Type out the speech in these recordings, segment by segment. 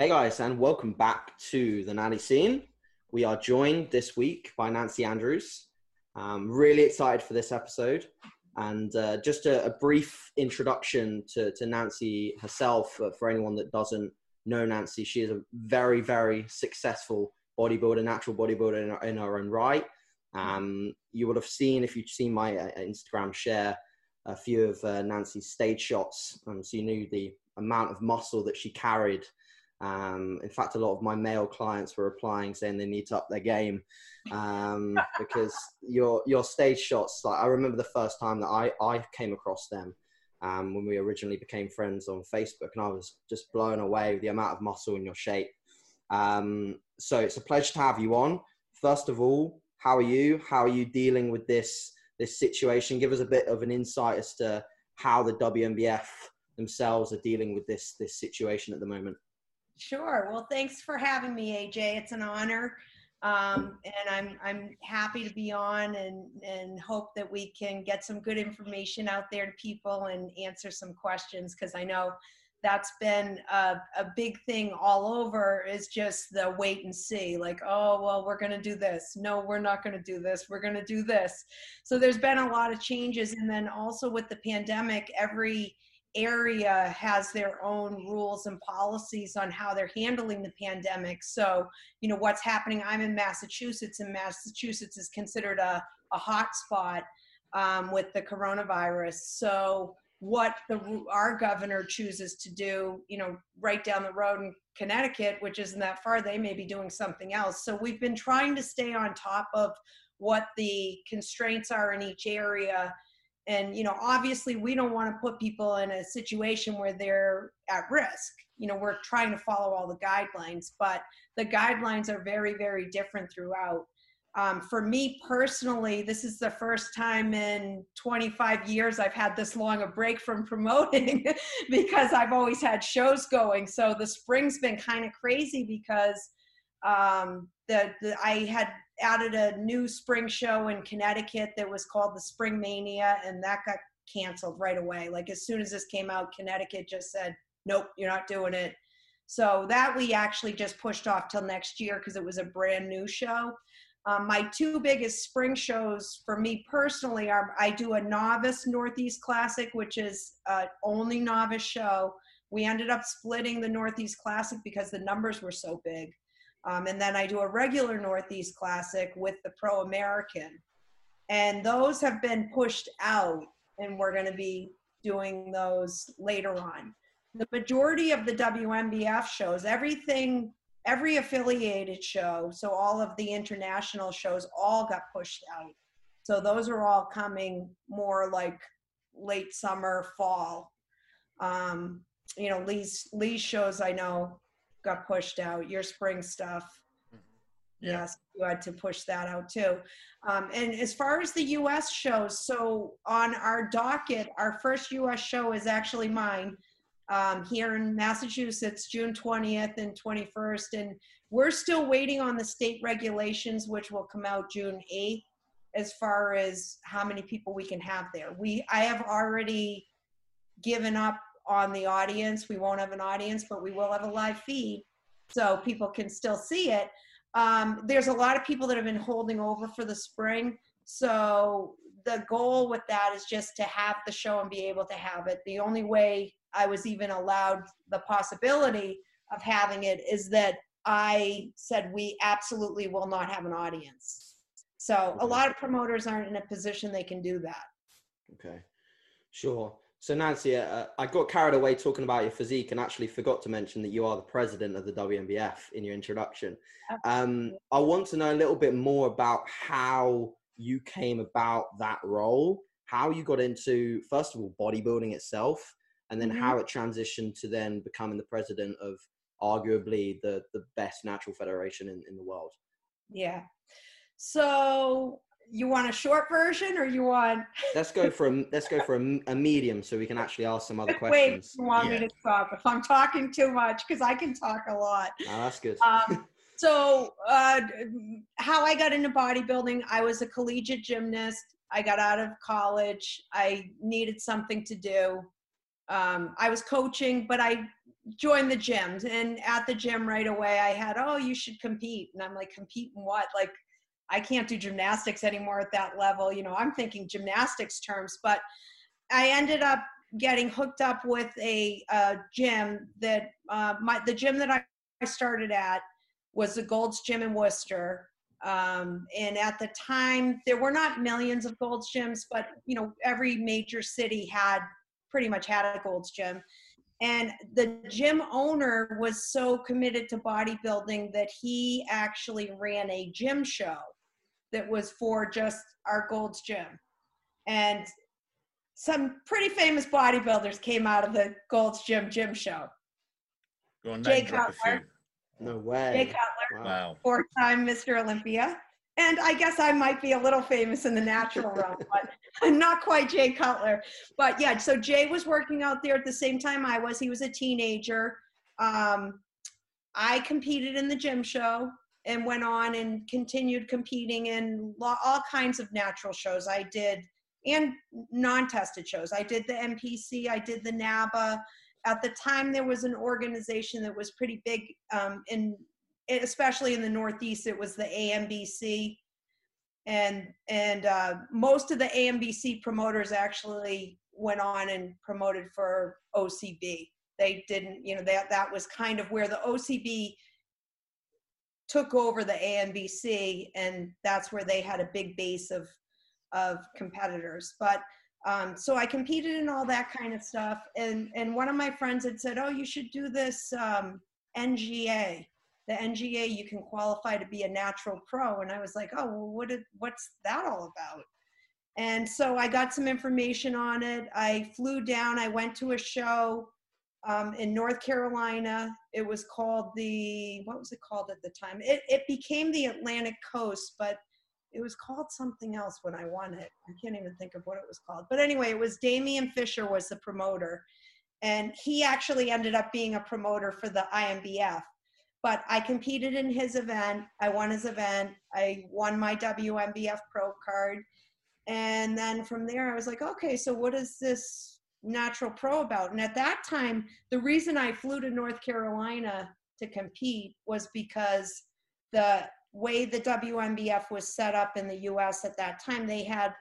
Hey guys, and welcome back to the Nanny Scene. We are joined this week by Nancy Andrews. I'm really excited for this episode. And uh, just a, a, brief introduction to, to Nancy herself uh, for anyone that doesn't know Nancy. She is a very, very successful bodybuilder, natural bodybuilder in her, in her own right. Um, you would have seen, if you've seen my uh, Instagram share, a few of uh, Nancy's stage shots. Um, so you knew the amount of muscle that she carried um, in fact, a lot of my male clients were replying saying they need to up their game um, because your your stage shots. Like I remember the first time that I I came across them um, when we originally became friends on Facebook, and I was just blown away with the amount of muscle in your shape. Um, so it's a pleasure to have you on. First of all, how are you? How are you dealing with this this situation? Give us a bit of an insight as to how the WNBF themselves are dealing with this this situation at the moment. Sure. Well, thanks for having me, AJ. It's an honor. Um, and I'm I'm happy to be on and and hope that we can get some good information out there to people and answer some questions because I know that's been a, a big thing all over is just the wait and see like oh well we're going to do this no we're not going to do this we're going to do this so there's been a lot of changes and then also with the pandemic every area has their own rules and policies on how they're handling the pandemic. So, you know, what's happening, I'm in Massachusetts, and Massachusetts is considered a, a hot spot um, with the coronavirus. So, what the our governor chooses to do, you know, right down the road in Connecticut, which isn't that far, they may be doing something else. So, we've been trying to stay on top of what the constraints are in each area and you know obviously we don't want to put people in a situation where they're at risk. You know we're trying to follow all the guidelines but the guidelines are very very different throughout. Um, for me personally this is the first time in 25 years i've had this long a break from promoting because i've always had shows going. So the spring's been kind of crazy because um, the, the i had added a new spring show in Connecticut that was called the Spring Mania, and that got canceled right away. Like as soon as this came out, Connecticut just said, "Nope, you're not doing it." So that we actually just pushed off till next year because it was a brand new show. Um, my two biggest spring shows for me personally are I do a novice Northeast Classic, which is only novice show. We ended up splitting the Northeast Classic because the numbers were so big. Um, and then I do a regular Northeast Classic with the Pro American. And those have been pushed out, and we're going to be doing those later on. The majority of the WNBF shows, everything, every affiliated show, so all of the international shows all got pushed out. So those are all coming more like late summer, fall. Um, you know, Lee's Lee's shows I know got pushed out, your spring stuff. Mm-hmm. Yeah. Yes, you had to push that out too. Um, and as far as the US shows, so on our docket, our first US show is actually mine um, here in Massachusetts, June 20th and 21st. And we're still waiting on the state regulations, which will come out June 8th, as far as how many people we can have there. We I have already given up on the audience. We won't have an audience, but we will have a live feed so people can still see it. Um, there's a lot of people that have been holding over for the spring. So the goal with that is just to have the show and be able to have it. The only way I was even allowed the possibility of having it is that I said we absolutely will not have an audience. So a lot of promoters aren't in a position they can do that. Okay, sure. So Nancy, uh, I got carried away talking about your physique and actually forgot to mention that you are the president of the WNBF in your introduction. Um, I want to know a little bit more about how you came about that role, how you got into first of all bodybuilding itself, and then mm-hmm. how it transitioned to then becoming the president of arguably the the best natural federation in, in the world. Yeah. So you want a short version or you want let's go for a let's go for a, a medium so we can actually ask some other questions Wait, you want yeah. me to stop if i'm talking too much? Because i can talk a lot. Oh, that's good. Um, so uh, how i got into bodybuilding i was a collegiate gymnast. I got out of college. I needed something to do. Um, i was coaching but i joined the gyms and at the gym right away i had oh you should compete. And i'm like compete in what? Like i can't do gymnastics anymore at that level you know i'm thinking gymnastics terms but i ended up getting hooked up with a, a gym that uh, my the gym that i started at was the gold's gym in worcester. Um, and at the time there were not millions of gold's gyms but you know every major city had pretty much had a gold's gym. And the gym owner was so committed to bodybuilding that he actually ran a gym show that was for just our Gold's Gym. And some pretty famous bodybuilders came out of the Gold's Gym gym show. Go on, Jay name drop a few. Cutler. No way. Jay Cutler, Wow. four-time Mr. Olympia. And I guess I might be a little famous in the natural realm, but I'm not quite Jay Cutler. But yeah, so Jay was working out there at the same time I was. He was a teenager. Um, I competed in the gym show and went on and continued competing in all kinds of natural shows. I did and non-tested shows. I did the NPC. I did the NABA. At the time, there was an organization that was pretty big um, in especially in the Northeast, it was the ANBC, and and uh, most of the ANBC promoters actually went on and promoted for OCB. They didn't, you know, that that was kind of where the OCB took over the ANBC, and that's where they had a big base of of competitors. But um, so I competed in all that kind of stuff, and and one of my friends had said, "Oh, you should do this um, NGA." the NGA, you can qualify to be a natural pro. And I was like, oh, well, what did, what's that all about? And so I got some information on it. I flew down, I went to a show um, in North Carolina. It was called the, what was it called at the time? It, it became the Atlantic Coast, but it was called something else when I won it. I can't even think of what it was called. But anyway, it was Damian Fisher was the promoter. And he actually ended up being a promoter for the INBF but I competed in his event. I won his event. I won my WNBF pro card. And then from there, I was like, okay, so what is this natural pro about? And at that time, the reason I flew to North Carolina to compete was because the way the WNBF was set up in the US at that time, they had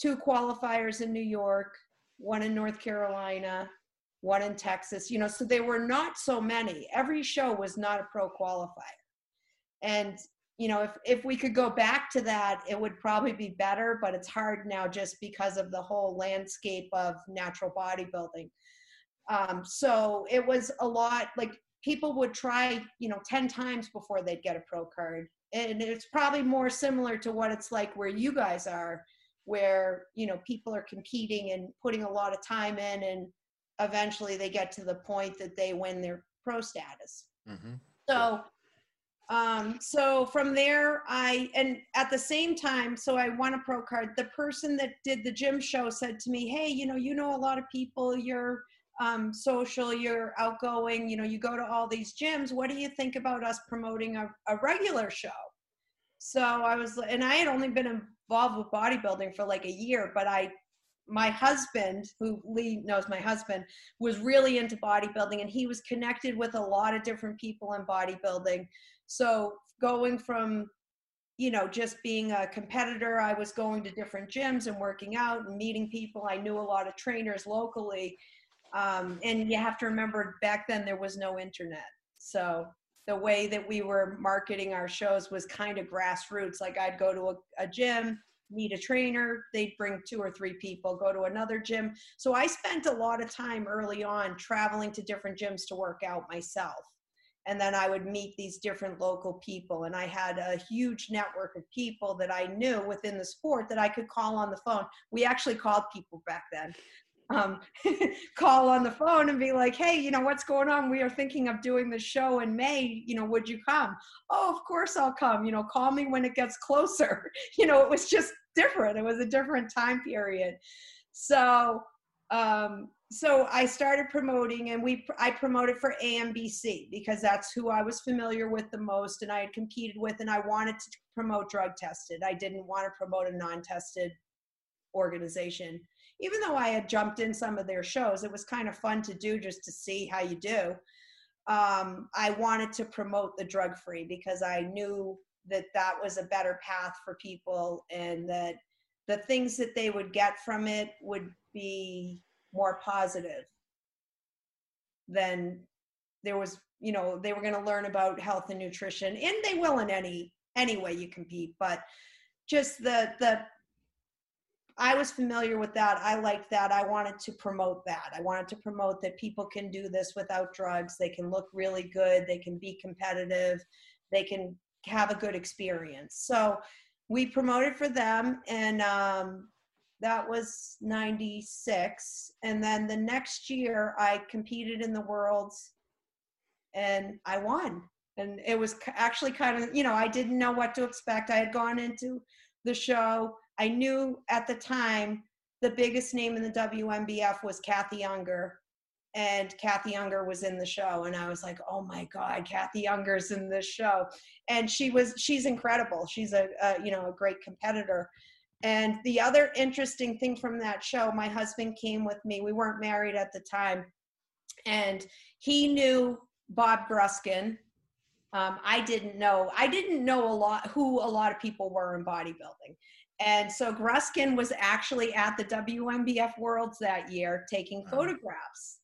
two qualifiers in New York, one in North Carolina, one in Texas, you know, so there were not so many. Every show was not a pro qualifier. And, you know, if, if we could go back to that, it would probably be better, but it's hard now just because of the whole landscape of natural bodybuilding. Um, so it was a lot like people would try, you know, 10 times before they'd get a pro card. And it's probably more similar to what it's like where you guys are, where, you know, people are competing and putting a lot of time in and eventually they get to the point that they win their pro status. hmm So, um, so from there, I and at the same time, so I won a pro card. The person that did the gym show said to me, "Hey, you know, you know a lot of people. You're um, social. You're outgoing. You know, you go to all these gyms. What do you think about us promoting a, a regular show?" So I was, and I had only been involved with bodybuilding for like a year, but I my husband, who Lee knows my husband, was really into bodybuilding and he was connected with a lot of different people in bodybuilding. So going from, you know, just being a competitor, I was going to different gyms and working out and meeting people. I knew a lot of trainers locally. Um, and you have to remember back then there was no internet. So the way that we were marketing our shows was kind of grassroots. Like I'd go to a, a gym, meet a trainer, they'd bring two or three people, go to another gym. So I spent a lot of time early on traveling to different gyms to work out myself. And then I would meet these different local people. And I had a huge network of people that I knew within the sport that I could call on the phone. We actually called people back then. Um, call on the phone and be like, hey, you know, what's going on? We are thinking of doing the show in May. You know, would you come? Oh, of course I'll come. You know, call me when it gets closer. You know, it was just different. It was a different time period. So, um, so I started promoting, and we I promoted for ANBC because that's who I was familiar with the most, and I had competed with, and I wanted to promote drug tested. I didn't want to promote a non-tested organization. even though I had jumped in some of their shows, it was kind of fun to do just to see how you do. Um, I wanted to promote the drug free because I knew that that was a better path for people and that the things that they would get from it would be more positive than there was you know they were going to learn about health and nutrition and they will in any any way you compete but just the the I was familiar with that. I liked that. I wanted to promote that. I wanted to promote that people can do this without drugs. They can look really good. They can be competitive. They can have a good experience. So we promoted for them, and um, that was 96. And then the next year, I competed in the Worlds and I won. And it was actually kind of, you know, I didn't know what to expect. I had gone into the show. I knew at the time the biggest name in the WNBF was Kathy Unger. And Kathy Unger was in the show. And I was like, oh my God, Kathy Unger's in this show. And she was, she's incredible. She's a, a you know, a great competitor. And the other interesting thing from that show, my husband came with me. We weren't married at the time. And he knew Bob Gruskin. Um, I didn't know. I didn't know a lot who a lot of people were in bodybuilding. And so Gruskin was actually at the WNBF Worlds that year taking photographs.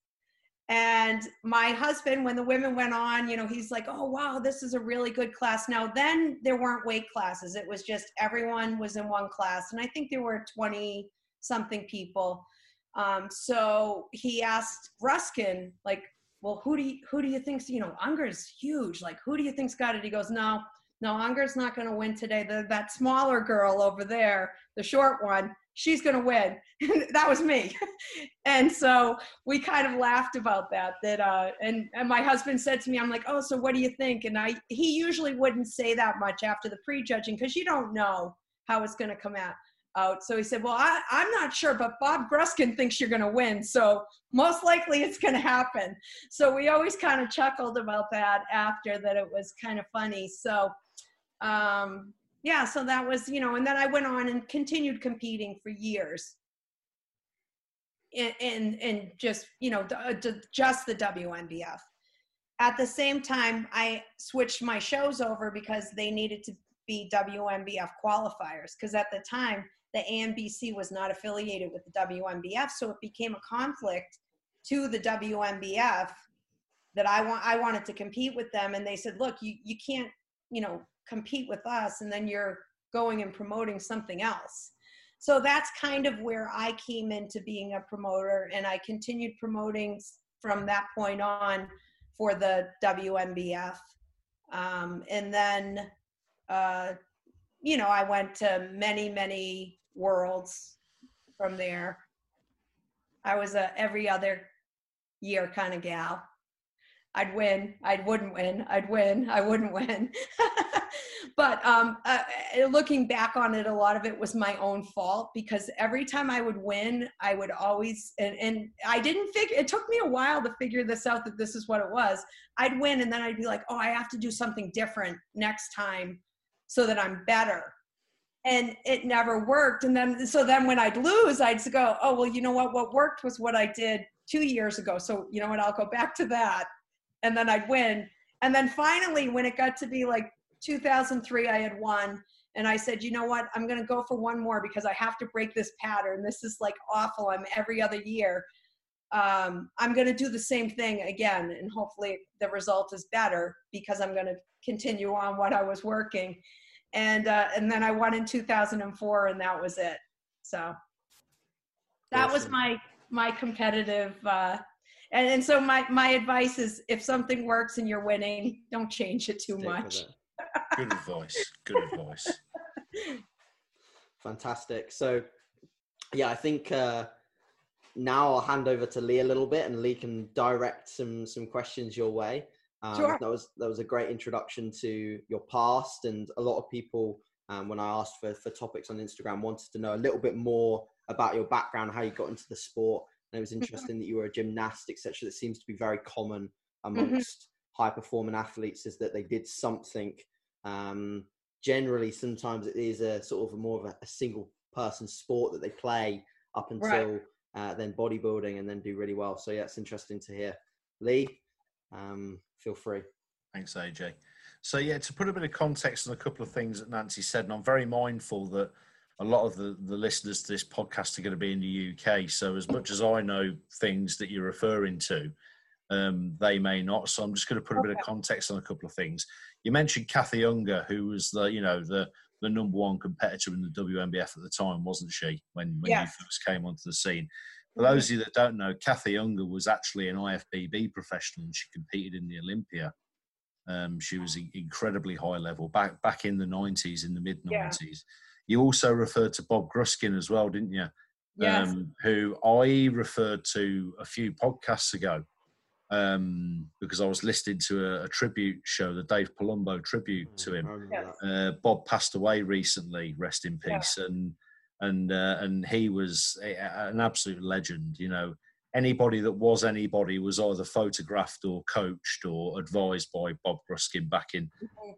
And my husband, when the women went on, you know, he's like, oh, wow, this is a really good class. Now, then there weren't weight classes. It was just everyone was in one class. And I think there were 20 something people. Um, so he asked Gruskin, like, well, who do you, who do you think's, you know, Unger's huge. Like, who do you think's got it? He goes, no, no, Unger's not going to win today. The, that smaller girl over there, the short one, she's going to win. that was me. and so we kind of laughed about that. That uh, and and my husband said to me, I'm like, oh, so what do you think? And I he usually wouldn't say that much after the prejudging because you don't know how it's going to come out out. So he said, Well, I am not sure, but Bob Gruskin thinks you're going to win. So most likely it's going to happen. So we always kind of chuckled about that after that it was kind of funny. So, um, yeah, so that was, you know, and then I went on and continued competing for years. And, and, and just, you know, uh, just the WNBF. At the same time, I switched my shows over because they needed to be WNBF qualifiers. Because at the time, the ANBC was not affiliated with the WNBF, so it became a conflict to the WNBF that I want I wanted to compete with them, and they said, "Look, you you can't you know compete with us, and then you're going and promoting something else." So that's kind of where I came into being a promoter, and I continued promoting from that point on for the WNBF, um, and then. Uh, you know, I went to many, many worlds from there. I was a every other year kind of gal. I'd win, I wouldn't win, I'd win, I wouldn't win. but um, uh, looking back on it, a lot of it was my own fault because every time I would win, I would always, and, and I didn't figure, it took me a while to figure this out that this is what it was. I'd win and then I'd be like, oh, I have to do something different next time so that I'm better. And it never worked. And then, so then when I'd lose, I'd go, oh, well, you know what? What worked was what I did two years ago. So, you know what? I'll go back to that. And then I'd win. And then finally, when it got to be like 2003, I had won. And I said, you know what? I'm going to go for one more because I have to break this pattern. This is like awful. I'm every other year. Um, I'm going to do the same thing again. And hopefully the result is better because I'm going to continue on what I was working. And uh, and then I won in 2004, and that was it. So that awesome. was my my competitive. Uh, and, and so my my advice is, if something works and you're winning, don't change it too Stick much. Good advice. Good advice. Fantastic. So, yeah, I think uh, now I'll hand over to Lee a little bit, and Lee can direct some some questions your way. Um, sure. That was that was a great introduction to your past, and a lot of people, um, when I asked for for topics on Instagram, wanted to know a little bit more about your background, how you got into the sport. And it was mm-hmm. interesting that you were a gymnast, etc. That seems to be very common mm-hmm. amongst mm-hmm. high performing athletes, is that they did something. Um, generally, sometimes it is a sort of a more of a, a single person sport that they play up until uh, then bodybuilding and then do really well. So yeah, it's interesting to hear. Lee, um, feel free. Thanks, AJ. So yeah, to put a bit of context on a couple of things that Nancy said, and I'm very mindful that a lot of the, the listeners to this podcast are going to be in the UK. So as much as I know things that you're referring to, um, they may not. So I'm just going to put a bit of context on a couple of things. You mentioned Kathy Unger, who was the you know the the number one competitor in the WNBF at the time, wasn't she? When when you first came onto the scene. For Mhm. those of you that don't know, Kathy Unger was actually an IFBB professional and she competed in the Olympia. Um, she was incredibly high level back back in the 90s, in the mid 90s. You also referred to Bob Gruskin as well, didn't you? Yes. Um, who I referred to a few podcasts ago um, because I was listening to a, a tribute show, the Dave Palumbo tribute to him I remember Yes. uh, Bob passed away recently, rest in Yeah. peace, and and uh, and he was a, a- an absolute legend. You know, anybody that was anybody was either photographed or coached or advised by Bob Gruskin back in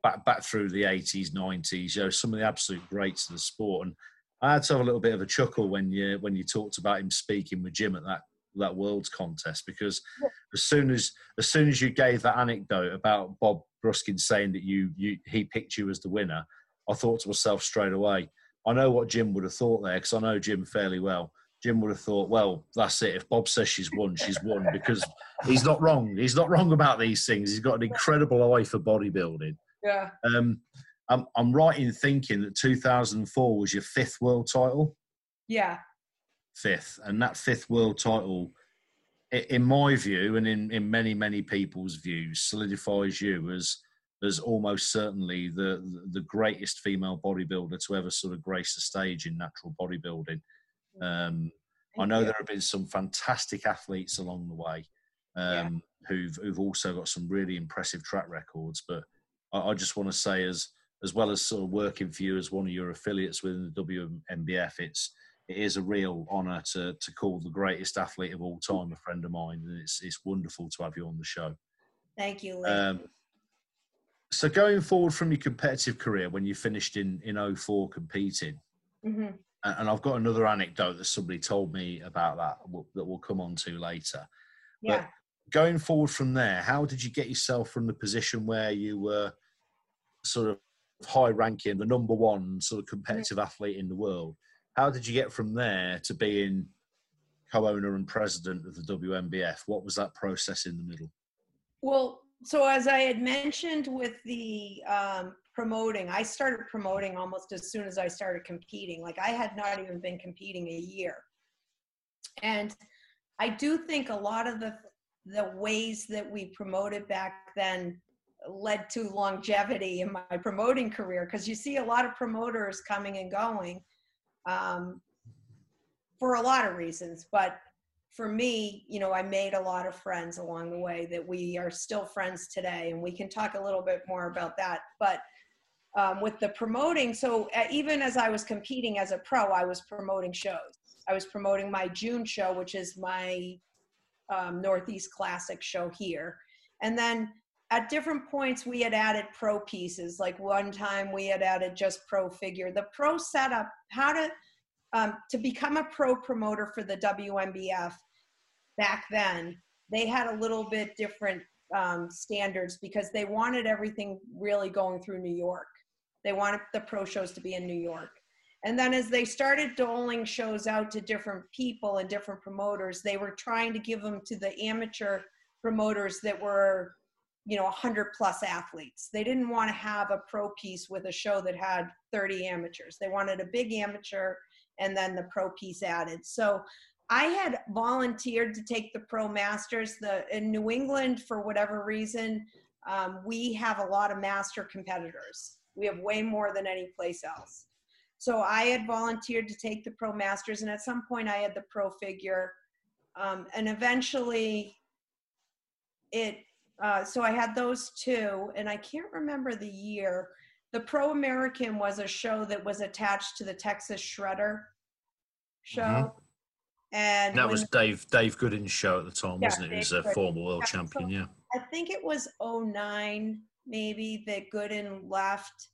back back through the eighties, nineties. You know, some of the absolute greats of the sport, and I had to have a little bit of a chuckle when you when you talked about him speaking with Jim at that that world's contest because Yeah. as soon as as soon as you gave that anecdote about Bob Gruskin saying that you you he picked you as the winner, I thought to myself straight away, I know what Jim would have thought there because I know Jim fairly well. Jim would have thought, well, that's it. If Bob says she's won, she's won because he's not wrong. He's not wrong about these things. He's got an incredible eye for bodybuilding. Yeah. Um, I'm, I'm right in thinking that 2004 was your fifth world title Yeah. fifth, and that fifth world title, in my view, and in, in many many people's views, solidifies you as as almost certainly the the greatest female bodybuilder to ever sort of grace the stage in natural bodybuilding. Um, I know there have been some fantastic athletes along the way Yeah. um, who've who've also got some really impressive track records. But I, I just want to say, as as well as sort of working for you as one of your affiliates within the WNBF, it's it is a real honour to to call the greatest athlete of all time a friend of mine, and it's it's wonderful to have you on the show. Thank you, Lee. Um, so going forward from your competitive career, when you finished in in 04 competing, Mhm. And I've got another anecdote that somebody told me about that that we'll come on to later. Yeah. Going forward from there, how did you get yourself from the position where you were sort of high ranking, the number one sort of competitive athlete in the world? How did you get from there to being co-owner and president of the WNBF? What was that process in the middle? Well, so as I had mentioned with the um, promoting, I started promoting almost as soon as I started competing. Like I had not even been competing a year, and I do think a lot of the the ways that we promoted back then led to longevity in my promoting career because you see a lot of promoters coming and going um, for a lot of reasons, but for me, you know, I made a lot of friends along the way that we are still friends today, and we can talk a little bit more about that. But um, with the promoting, so uh, even as I was competing as a pro, I was promoting shows. I was promoting my June show, which is my um, Northeast Classic show here. And then at different points, we had added pro pieces. Like one time, we had added just pro figure. The pro setup, how to um, to become a pro promoter for the WNBF back then, they had a little bit different um, standards because they wanted everything really going through New York. They wanted the pro shows to be in New York. And then as they started doling shows out to different people and different promoters, they were trying to give them to the amateur promoters that were, you know, 100 plus athletes. They didn't want to have a pro piece with a show that had 30 amateurs. They wanted a big amateur and then the pro piece added. So I had volunteered to take the pro masters. The in New England, for whatever reason, um, we have a lot of master competitors. We have way more than any place else. So I had volunteered to take the pro masters, and at some point I had the pro figure, um, and eventually it. Uh, so I had those two, and I can't remember the year. The Pro American was a show that was attached to the Texas Shredder show. Mhm. And That was Dave Dave Goodin's show at the time, Yeah, wasn't it? He was a Goodin. former world Yeah, so- champion, yeah. I think it was 09 maybe that Goodin left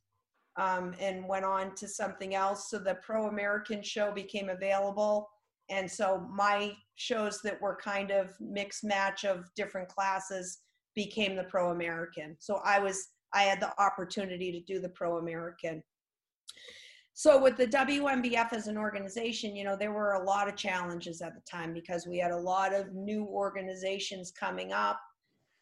um, and went on to something else. So the Pro American show became available. and so my shows that were kind of mixed match of different classes became the pro american so i was i had the opportunity to do the pro american so with the WNBF as an organization, you know, there were a lot of challenges at the time because we had a lot of new organizations coming up.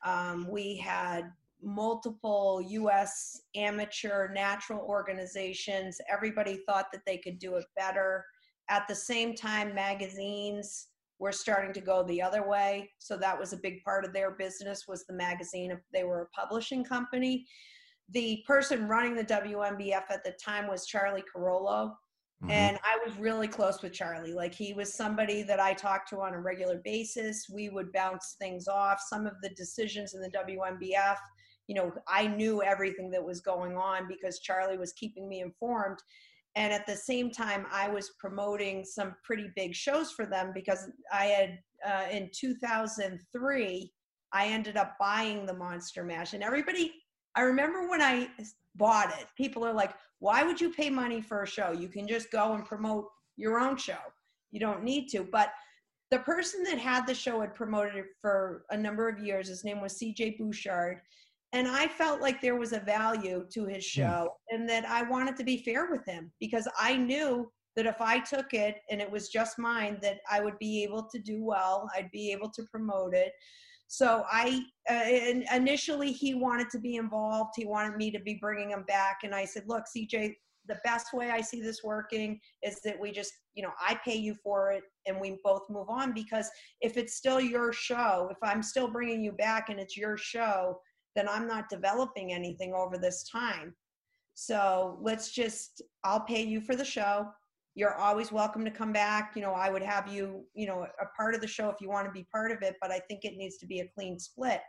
Um, we had multiple U.S. amateur natural organizations. Everybody thought that they could do it better. At the same time, magazines were starting to go the other way. So that was a big part of their business was the magazine. They were a publishing company the person running the WNBF at the time was Charlie Carollo. Mm-hmm. And I was really close with Charlie. Like he was somebody that I talked to on a regular basis. We would bounce things off. Some of the decisions in the WNBF, you know, I knew everything that was going on because Charlie was keeping me informed. And at the same time, I was promoting some pretty big shows for them because I had, uh, in 2003, I ended up buying the Monster Mash. And everybody I remember when I bought it, people are like, why would you pay money for a show? You can just go and promote your own show. You don't need to. But the person that had the show had promoted it for a number of years. His name was CJ Bouchard. And I felt like there was a value to his show mm. and that I wanted to be fair with him because I knew that if I took it and it was just mine, that I would be able to do well. I'd be able to promote it. So I uh, initially he wanted to be involved. He wanted me to be bringing him back, and I said, "Look, CJ, the best way I see this working is that we just, you know, I pay you for it, and we both move on. Because if it's still your show, if I'm still bringing you back and it's your show, then I'm not developing anything over this time. So let's just, I'll pay you for the show you're always welcome to come back. You know, I would have you, you know, a part of the show if you want to be part of it, but I think it needs to be a clean split.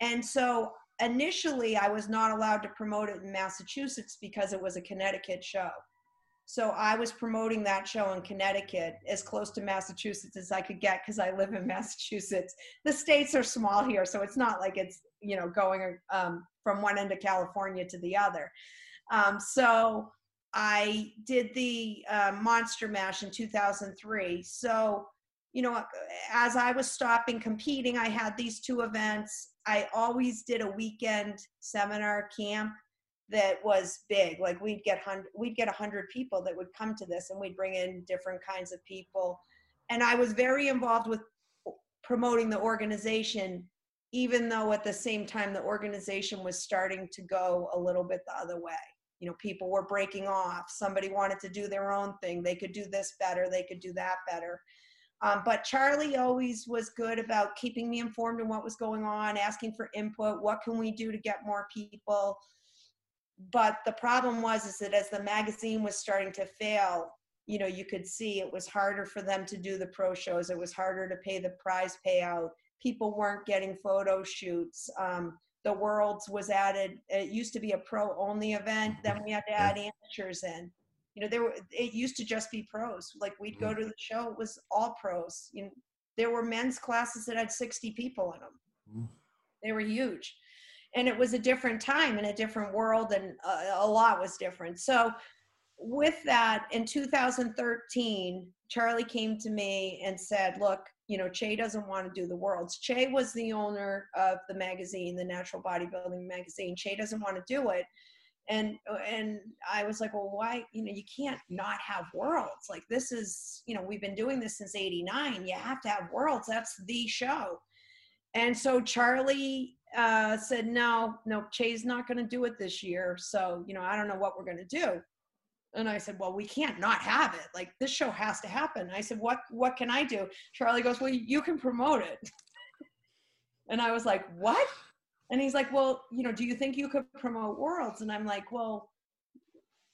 And so initially, I was not allowed to promote it in Massachusetts because it was a Connecticut show. So I was promoting that show in Connecticut as close to Massachusetts as I could get because I live in Massachusetts. The states are small here, so it's not like it's you know going um, from one end of California to the other. Um, so I did the uh, Monster Mash in 2003. So, you know, as I was stopping competing, I had these two events. I always did a weekend seminar camp that was big. Like we'd get hundred, we'd get a hundred people that would come to this, and we'd bring in different kinds of people. And I was very involved with promoting the organization, even though at the same time the organization was starting to go a little bit the other way. You know people were breaking off. Somebody wanted to do their own thing. They could do this better. They could do that better. Um, but charlie always was good about keeping me informed on what was going on asking for input. What can we do to get more people? But the problem was is that as the magazine was starting to fail you know you could see it was harder for them to do the pro shows. It was harder to pay the prize payout people weren't getting photo shoots. Um, the worlds was added it used to be a pro only event then we had to add amateurs in. You know there were it used to just be pros like we'd go mm-hmm. to the show it was all pros you know there were men's classes that had 60 people in them mm. they were huge. And it was a different time and a different world and a, a lot was different. So with that in 2013 charlie came to me and said look you know, Che doesn't want to do the worlds. Che was the owner of the magazine, the Natural Bodybuilding magazine. Che doesn't want to do it. And and I was like, well, why? You know, you can't not have worlds. Like this is, you know, we've been doing this since '89. You have to have worlds. That's the show. And so Charlie uh, said, no, no, Che's not going to do it this year. So you know, I don't know what we're going to do. And I said, well, we can't not have it. Like this show has to happen. I said, what, what can I do? Charlie goes, well, you can promote it. and I was like, what? And he's like, well, you know, do you think you could promote worlds? And I'm like, well,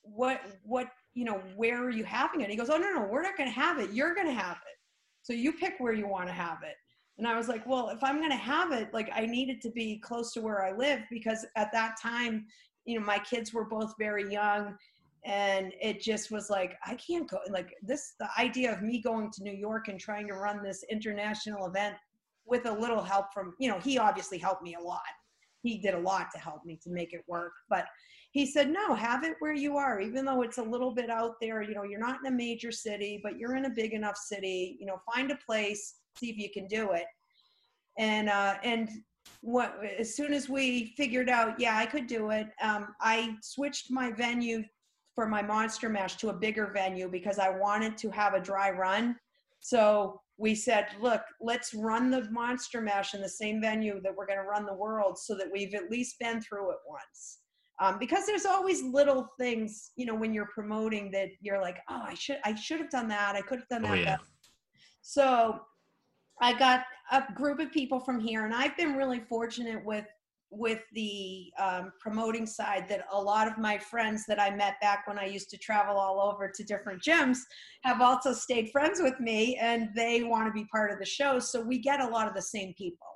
what, what, you know, where are you having it? He goes, oh, no, no, we're not going to have it. You're going to have it. So you pick where you want to have it. And I was like, well, if I'm going to have it, like I need it to be close to where I live because at that time, you know, my kids were both very young and it just was like i can't go like this the idea of me going to new york and trying to run this international event with a little help from you know he obviously helped me a lot he did a lot to help me to make it work. But he said, no, have it where you are, even though it's a little bit out there. You know, you're not in a major city, but you're in a big enough city. You know, find a place, see if you can do it. And uh, and what as soon as we figured out, yeah, I could do it. Um, I switched my venue for my monster mash to a bigger venue because I wanted to have a dry run. So we said, look, let's run the monster mash in the same venue that we're going to run the world so that we've at least been through it once um, because there's always little things you know when you're promoting that you're like oh i should i should have done that i could have done that. Oh, that yeah. so i got a group of people from here and i've been really fortunate with with the um, promoting side that a lot of my friends that i met back when i used to travel all over to different gyms have also stayed friends with me and they want to be part of the show so we get a lot of the same people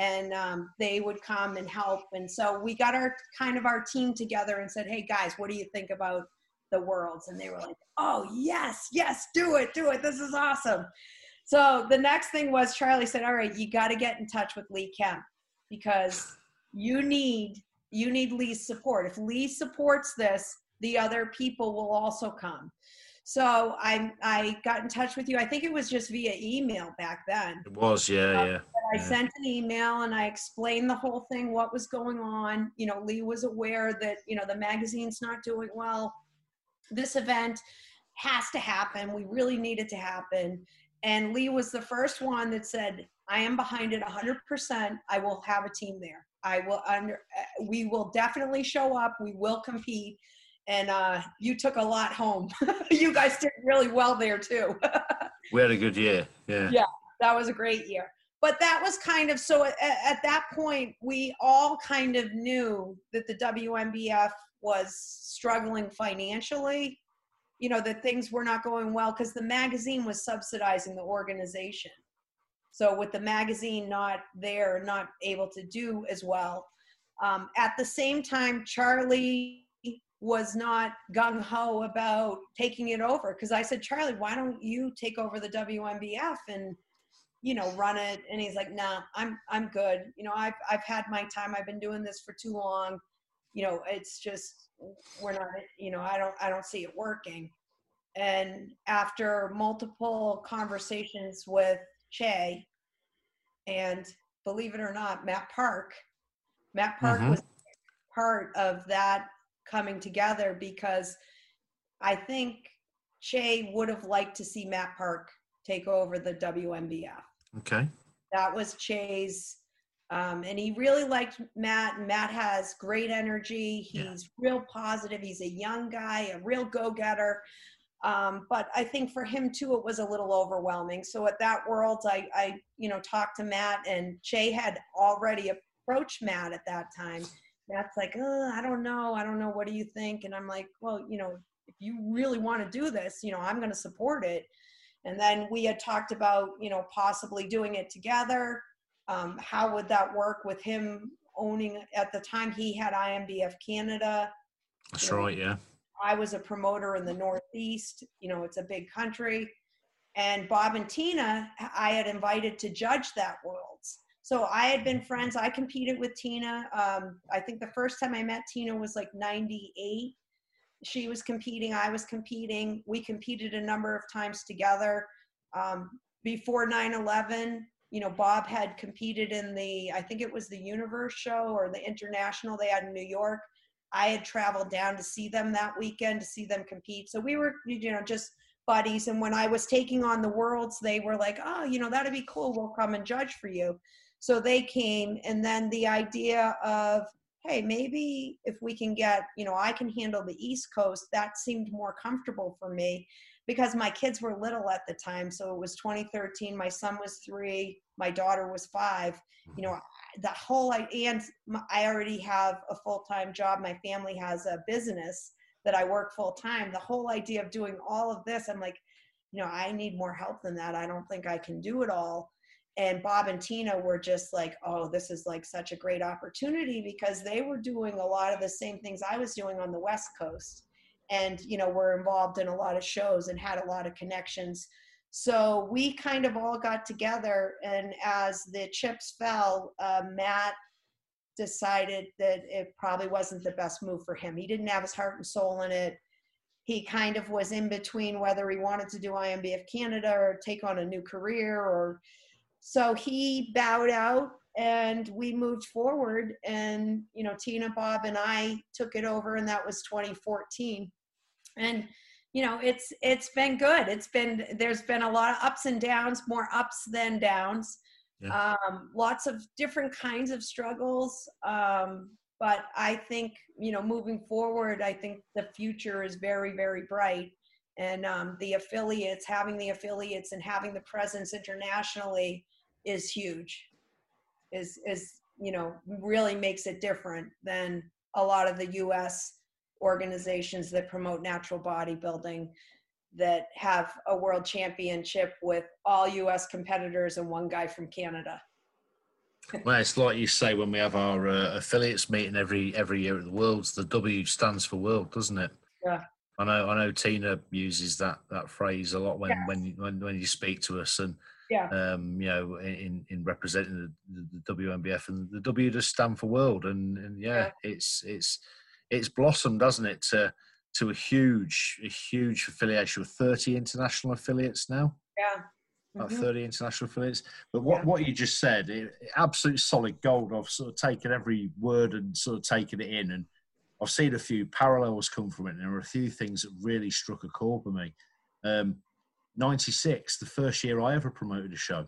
and um, they would come and help. And so we got our kind of our team together and said, "Hey guys, what do you think about the worlds?" And they were like, "Oh yes, yes, do it, do it. This is awesome." So the next thing was Charlie said, "All right, you got to get in touch with Lee Kemp because you need you need Lee's support. If Lee supports this, the other people will also come." So I I got in touch with you. I think it was just via email back then. It was, yeah, um, yeah. I Yeah. sent an email and I explained the whole thing, what was going on. You know, Lee was aware that, you know, the magazine's not doing well. This event has to happen. We really need it to happen. And Lee was the first one that said, I am behind it 100%. I will have a team there. I will under, uh, we will definitely show up. We will compete. And uh, you took a lot home. you guys did really well there too. We had a good year. Yeah. Yeah. that was a great year. But that was kind of so at, at that point, we all kind of knew that the WNBF was struggling financially, you know, that things were not going well because the magazine was subsidizing the organization. So, with the magazine not there, not able to do as well. Um, at the same time, Charlie was not gung ho about taking it over because I said, Charlie, why don't you take over the WNBF and you know run it? And he's like, Nah, I'm I'm good. You know, I've I've had my time. I've been doing this for too long. You know, it's just we're not. You know, I don't I don't see it working. And after multiple conversations with Che, and believe it or not, Matt Park, Matt Park Mhm. was part of that coming together because I think Che would have liked to see Matt Park take over the WNBF. Okay. That was Che's, um, and he really liked Matt. And Matt has great energy. Yeah. He's real positive. He's a young guy, a real go-getter. Um, but I think for him too, it was a little overwhelming. So at that world, I, I, you know, talked to Matt, and Jay had already approached Matt at that time. Matt's like, "Uh, I don't know, I don't know. What do you think? And I'm like, well, you know, if you really want to do this, you know, I'm going to support it. And then we had talked about, you know, possibly doing it together. Um, how would that work with him owning? At the time, he had INBF Canada. That's Yeah. right. Yeah. I was a promoter in the Northeast. You know, it's a big country. And Bob and Tina, I had invited to judge that Worlds. So I had been friends. I competed with Tina. Um, I think the first time I met Tina was like 98. She was competing, I was competing. We competed a number of times together. Um, before 9 11, you know, Bob had competed in the, I think it was the Universe show or the international they had in New York. I had traveled down to see them that weekend to see them compete. So we were, you know, just buddies. And when I was taking on the worlds, they were like, oh, you know, that'd be cool. We'll come and judge for you. So they came. And then the idea of, hey, maybe if we can get, you know, I can handle the East Coast, that seemed more comfortable for me because my kids were little at the time. So it was 2013. My son was three, my daughter was five. You know, the whole and I already have a full time job. My family has a business that I work full time. The whole idea of doing all of this, I'm like, you know, I need more help than that. I don't think I can do it all. And Bob and Tina were just like, oh, this is like such a great opportunity because they were doing a lot of the same things I was doing on the West Coast. And, you know, were involved in a lot of shows and had a lot of connections. So we kind of all got together, and as the chips fell, uh, Matt decided that it probably wasn't the best move for him. He didn't have his heart and soul in it. He kind of was in between whether he wanted to do INBF Canada or take on a new career or so he bowed out and we moved forward and you know Tina Bob and I took it over and that was 2014 and you know it's it's been good. It's been there's been a lot of ups and downs more ups than downs. Yeah. um, lots of different kinds of struggles um, but i think you know moving forward i think the future is very very bright. And um, the affiliates having the affiliates and having the presence internationally is huge. Is is you know really makes it different than a lot of the us organizations that promote natural bodybuilding that have a world championship with all US competitors and one guy from Canada. well, it's like you say when we have our uh, affiliates meeting every every year at the Worlds. The W stands for world, doesn't it? Yeah. I know. I know. Tina uses that that phrase a lot when yes. when when when you speak to us, and yeah. um, you know, in in representing the, the, WNBF and the W does stand for world, and and yeah, yeah. it's it's it's blossomed, doesn't it, to to a huge a huge affiliation with 30 international affiliates now. Yeah. About mm-hmm. 30 international affiliates. But what, yeah. what you just said, it, absolute solid gold. I've sort of taken every word and sort of taken it in. And I've seen a few parallels come from it. And there are a few things that really struck a chord with me. Um, 96, the first year I ever promoted a show.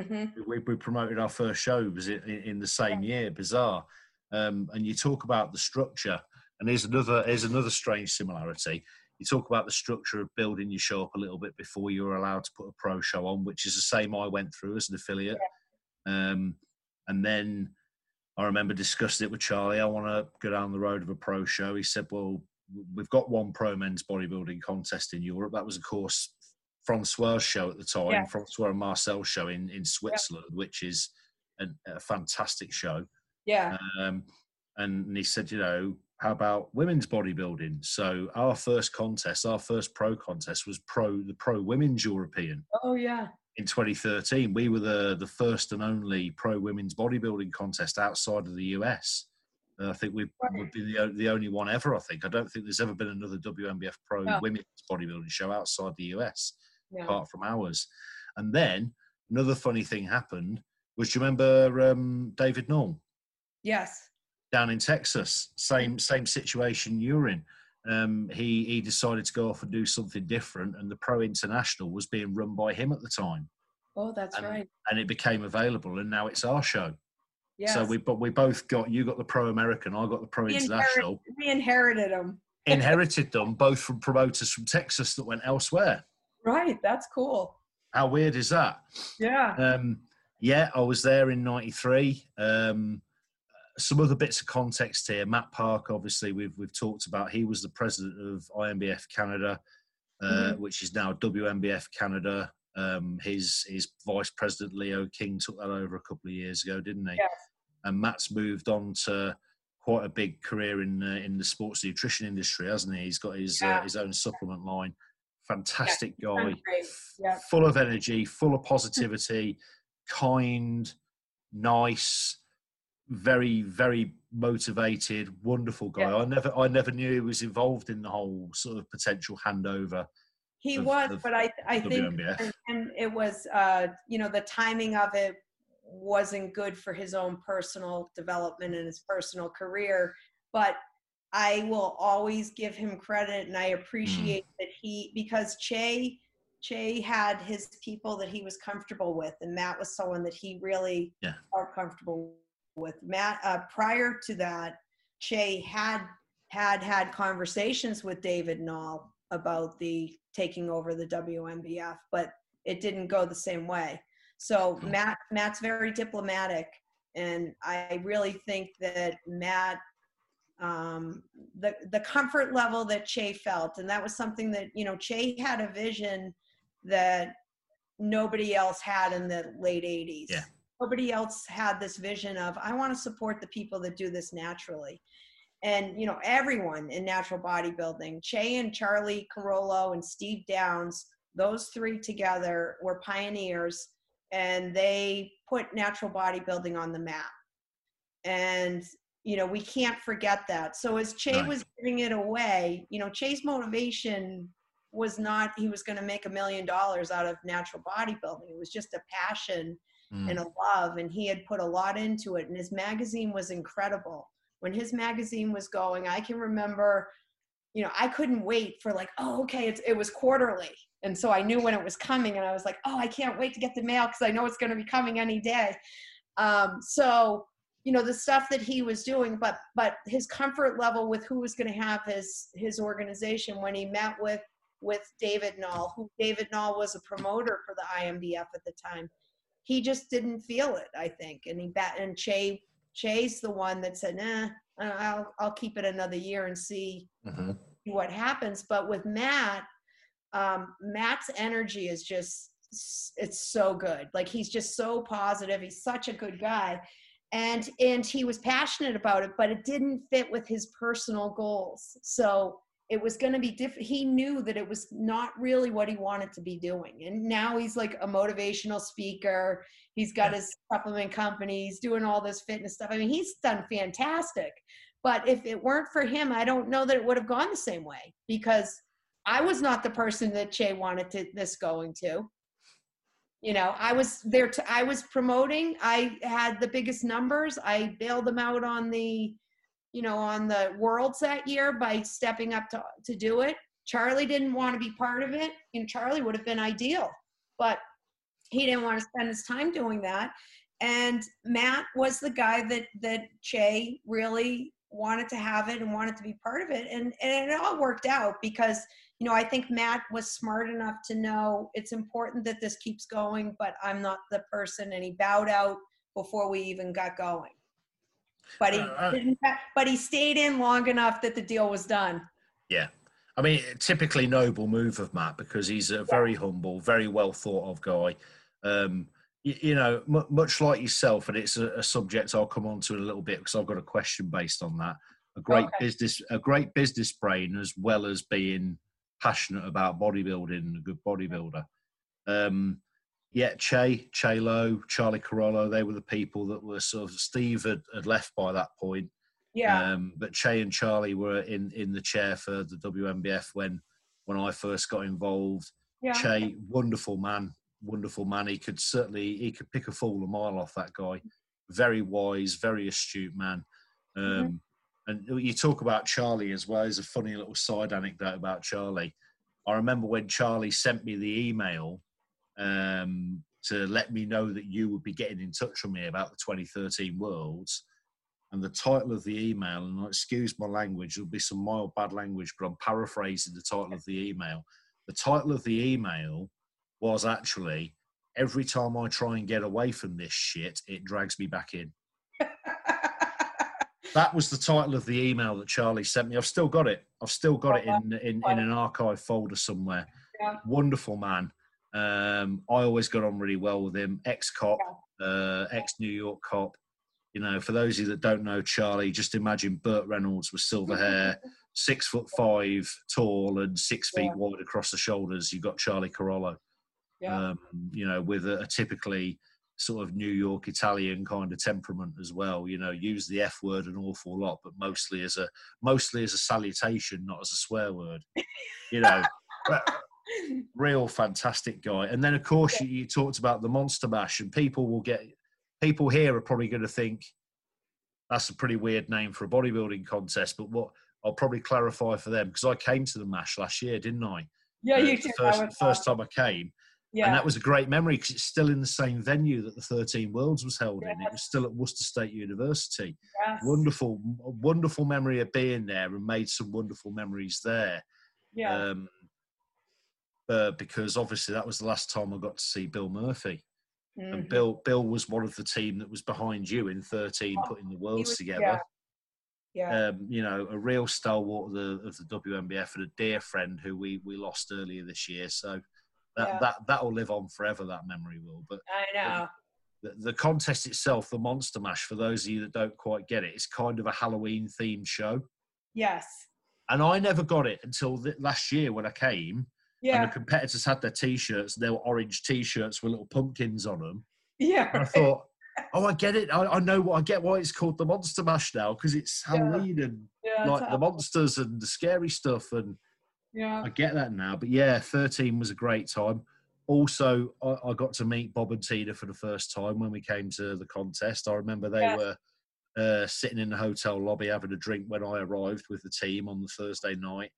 Mm-hmm. We, we, promoted our first show was in, in the same year, bizarre. Um, and you talk about the structure, and here's another here's another strange similarity. You talk about the structure of building your show up a little bit before you're allowed to put a pro show on, which is the same I went through as an affiliate. Um, and then I remember discussing it with Charlie. I want to go down the road of a pro show. He said, "Well, we've got one pro men's bodybuilding contest in Europe. That was, of course, Francois' show at the time, yeah. Francois and Marcel's show in in Switzerland, yeah. which is an, a fantastic show. Yeah. Um, and he said, you know, how about women's bodybuilding? So our first contest, our first pro contest was pro the pro women's European. Oh yeah. In 2013, we were the the first and only pro women's bodybuilding contest outside of the US. Uh, I think we would be the the only one ever. I think I don't think there's ever been another WNBF pro oh. women's bodybuilding show outside the US, yeah. apart from ours. And then another funny thing happened was, do you remember um, David Null? Yes. Down in Texas, same same situation you're in. Um, he he decided to go off and do something different, and the Pro International was being run by him at the time. Oh, that's and, right. And it became available, and now it's our show. Yes. So we but we both got you got the Pro American, I got the Pro we International. Inherited, we inherited them. inherited them both from promoters from Texas that went elsewhere. Right, that's cool. How weird is that? Yeah. Um, yeah, I was there in '93. Um, some other bits of context here. Matt Park, obviously, we've we've talked about. He was the president of INBF Canada, uh, mm-hmm. which is now WNBF Canada. Um, his his vice president Leo King took that over a couple of years ago, didn't he? Yes. And Matt's moved on to quite a big career in uh, in the sports nutrition industry, hasn't he? He's got his uh, yeah. uh, his own supplement line. Fantastic yeah, guy, yeah. full of energy, full of positivity, kind, nice very very motivated wonderful guy yeah. i never i never knew he was involved in the whole sort of potential handover he of, was of but i i think and, it was uh you know the timing of it wasn't good for his own personal development and his personal career but i will always give him credit and i appreciate mm. that he because che che had his people that he was comfortable with and matt was someone that he really yeah. felt comfortable with Matt. Uh, prior to that, Che had had had conversations with David Nall about the taking over the WNBF, but it didn't go the same way. So Matt Matt's very diplomatic, and I really think that Matt um, the the comfort level that Che felt, and that was something that you know Che had a vision that nobody else had in the late 80s. Yeah nobody else had this vision of i want to support the people that do this naturally. And you know everyone in natural bodybuilding che and charlie carollo and steve downs those three together were pioneers and they put natural bodybuilding on the map. And you know we can't forget that. So as che Right. was giving it away you know che's motivation was not he was going to make a million dollars out of natural bodybuilding. It was just a passion Mm. and a love and he had put a lot into it and his magazine was incredible. When his magazine was going i can remember you know i couldn't wait for like oh okay it's, it was quarterly. And so i knew when it was coming and i was like oh i can't wait to get the mail because i know it's going to be coming any day. Um, so you know the stuff that he was doing but but his comfort level with who was going to have his his organization when he met with with david Knoll, who david Knoll was a promoter for the INBF at the time he just didn't feel it i think. And he bat and che che's the one that said nah i'll i'll keep it another year and see Mhm. what happens. But with matt um matt's energy is just it's so good. Like he's just so positive. He's such a good guy. And and he was passionate about it but it didn't fit with his personal goals. So it was going to be different he knew that it was not really what he wanted to be doing. And now he's like a motivational speaker. He's got his supplement company. He's doing all this fitness stuff. I mean he's done fantastic. But if it weren't for him i don't know that it would have gone the same way because i was not the person that che wanted to, this going to. You know i was there to i was promoting. I had the biggest numbers. I bailed them out on the you know on the worlds that year by stepping up to, to do it. Charlie didn't want to be part of it and charlie would have been ideal but he didn't want to spend his time doing that. And matt was the guy that that che really wanted to have it and wanted to be part of it and and it all worked out because you know i think matt was smart enough to know it's important that this keeps going but i'm not the person and he bowed out before we even got going but he didn't but he stayed in long enough that the deal was done Yeah. I mean, typically noble move of Matt because he's a very humble, very well thought of guy. Um, you, you know, m- much like yourself, and it's a, a subject I'll come on to in a little bit because I've got a question based on that. A great Okay. business, a great business brain, as well as being passionate about bodybuilding and a good bodybuilder. Um, yeah, Che, Che Lo, Charlie Carollo, they were the people that were sort of Steve had, had left by that point. yeah Um, but Che and Charlie were in, in the chair for the WNBF when when I first got involved. yeah Che, wonderful man, wonderful man. He could certainly he could pick a fool a mile off that guy. Very wise, very astute man. Um, Mm-hmm. And you talk about Charlie as well. There's a funny little side anecdote about Charlie. I remember when Charlie sent me the email um, to let me know that you would be getting in touch with me about the 2013 Worlds. And the title of the email, and excuse my language, there'll be some mild bad language, but I'm paraphrasing the title of the email. The title of the email was actually Every time I try and get away from this shit, it drags me back in. That was the title of the email that Charlie sent me. I've still got it. I've still got it in in, in an archive folder somewhere. Yeah. Wonderful man. Um, I always got on really well with him. Ex cop, uh, ex New York cop. You know, for those of you that don't know Charlie, just imagine Burt Reynolds with silver hair, six foot five tall, and six feet Yeah. wide across the shoulders. You've got Charlie Carollo. yeah Um, you know, with a, a typically sort of New York Italian kind of temperament as well. You know, use the F word an awful lot, but mostly as a mostly as a salutation, not as a swear word. You know, real fantastic guy. And then of course you, you talked about the Monster Mash, and people will get people here are probably going to think that's a pretty weird name for a bodybuilding contest. But what I'll probably clarify for them because I came to the Mash last year, didn't I? yeah Uh, you too first, first time I came yeah and that was a great memory because it's still in the same venue that the 13 Worlds was held in. It was still at Worcester State University. yes. Wonderful, wonderful memory of being there and made some wonderful memories there. yeah Um, uh, because obviously that was the last time I got to see Bill Murphy. And Mhm. Bill, Bill was one of the team that was behind you in 13, Oh, putting the He Worlds was- together. yeah yeah Um, you know, a real stalwart of the of the WNBF and a dear friend who we we lost earlier this year. So that Yeah. that that will live on forever. That memory will. But i know the, the contest itself, the Monster Mash, for those of you that don't quite get it, it's kind of a Halloween themed show. yes And I never got it until th- last year when I came, and the competitors had their T-shirts. They were orange T-shirts with little pumpkins on them. And I thought, oh, I get it. I, I, know what I get why it's called the Monster Mash now because it's Halloween yeah. and yeah, like the monsters and the scary stuff and yeah, I get that now. But yeah, thirteen was a great time. Also, I, I, got to meet Bob and Tina for the first time when we came to the contest. I remember they yeah. were uh, sitting in the hotel lobby having a drink when I arrived with the team on the Thursday night.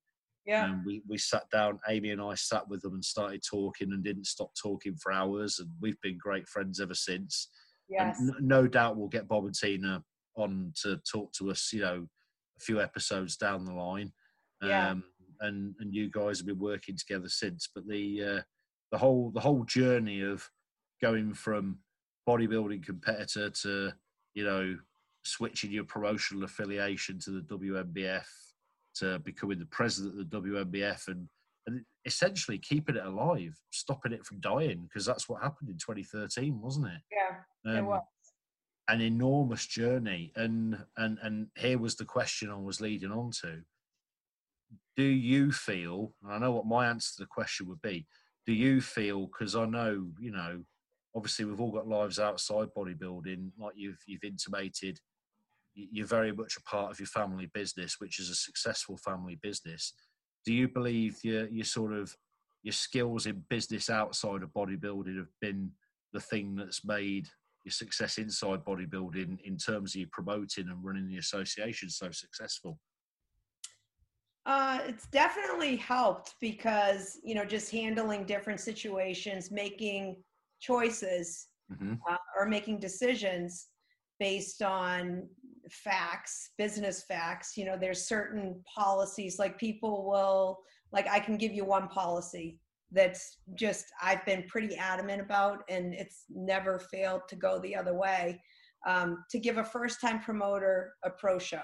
Yeah. And we, we sat down, Amy and I sat with them and started talking and didn't stop talking for hours. And we've been great friends ever since. Yes. And no doubt we'll get Bob and Tina on to talk to us, you know, a few episodes down the line. Yeah. Um, and, and you guys have been working together since. But the, uh, the whole, the whole journey of going from bodybuilding competitor to, you know, switching your promotional affiliation to the WNBF to becoming the president of the WNBF and, and essentially keeping it alive, stopping it from dying, because that's what happened in 2013, wasn't it? Yeah, um, it was. An enormous journey, and and and here was the question I was leading on to. Do you feel? And I know what my answer to the question would be. Do you feel? Because I know, you know, obviously we've all got lives outside bodybuilding, like you've you've intimated you're very much a part of your family business, which is a successful family business. Do you believe your your sort of your skills in business outside of bodybuilding have been the thing that's made your success inside bodybuilding in terms of your promoting and running the association so successful? Uh, it's definitely helped because you know just handling different situations, making choices, mm-hmm. uh, or making decisions based on facts, business facts. You know, there's certain policies, like people will, like, I can give you one policy that's just, I've been pretty adamant about, and it's never failed to go the other way um, to give a first time promoter a pro show.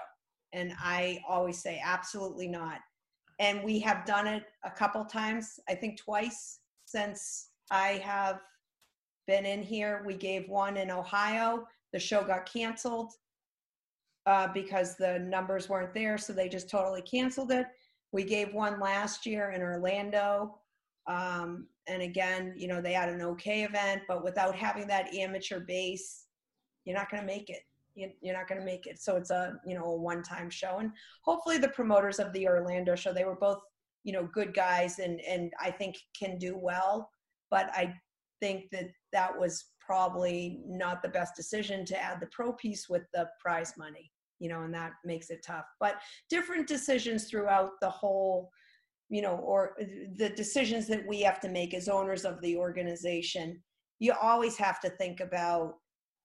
And I always say, absolutely not. And we have done it a couple times, I think twice since I have been in here. We gave one in Ohio. The show got canceled uh, because the numbers weren't there, so they just totally canceled it. We gave one last year in Orlando. Um, and again, you know, they had an okay event, but without having that amateur base, you're not going to make it. You're not going to make it. So it's a, you know, a one-time show. And hopefully the promoters of the Orlando show, they were both, you know, good guys and, and I think can do well. But I think that that was probably not the best decision to add the pro piece with the prize money you know and that makes it tough. But different decisions throughout the whole you know or the decisions that we have to make as owners of the organization you always have to think about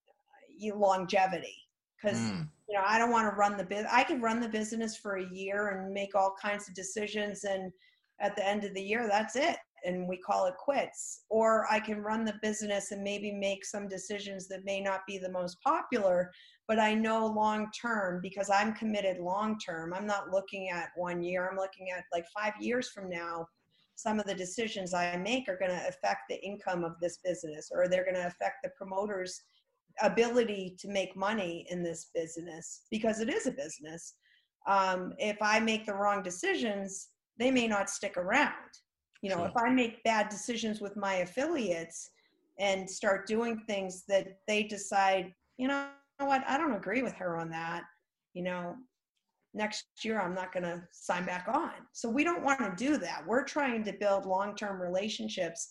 uh, longevity. Because mm. you know i don't want to run the business i could run the business for a year and make all kinds of decisions and at the end of the year that's it and we call it quits. Or I can run the business and maybe make some decisions that may not be the most popular, but I know long term because I'm committed long term. I'm not looking at one year, I'm looking at like five years from now. Some of the decisions I make are going to affect the income of this business, or they're going to affect the promoter's ability to make money in this business because it is a business. Um, if I make the wrong decisions, they may not stick around you know, sure. if I make bad decisions with my affiliates and start doing things that they decide, you know what, I don't agree with her on that, you know, next year I'm not going to sign back on. So we don't want to do that. We're trying to build long term relationships